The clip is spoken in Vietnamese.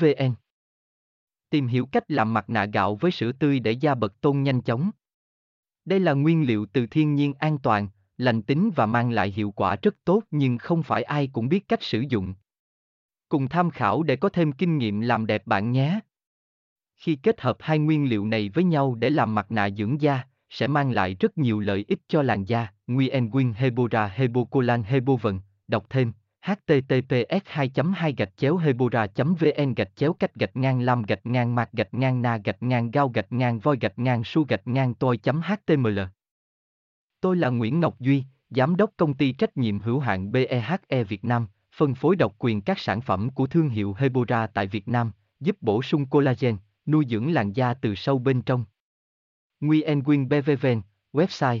vn tìm hiểu cách làm mặt nạ gạo với sữa tươi để da bật tôn nhanh chóng. Đây là nguyên liệu từ thiên nhiên an toàn lành tính và mang lại hiệu quả rất tốt nhưng không phải ai cũng biết cách sử dụng. Cùng tham khảo để có thêm kinh nghiệm làm đẹp bạn nhé. Khi kết hợp hai nguyên liệu này với nhau để làm mặt nạ dưỡng da, sẽ mang lại rất nhiều lợi ích cho làn da. Nguyen Quyên Hebora Hebocolan Hebovần, đọc thêm https 2 2 gạch chéo hebora vn gạch chéo cách gạch ngang lam gạch ngang mạc gạch ngang na gạch ngang gao gạch ngang voi gạch ngang su gạch ngang tôi html Tôi là Nguyễn Ngọc Duy, Giám đốc công ty trách nhiệm hữu hạn BEHE Việt Nam, phân phối độc quyền các sản phẩm của thương hiệu Hebora tại Việt Nam, giúp bổ sung collagen, nuôi dưỡng làn da từ sâu bên trong. Nguyen Quyên BVVN, website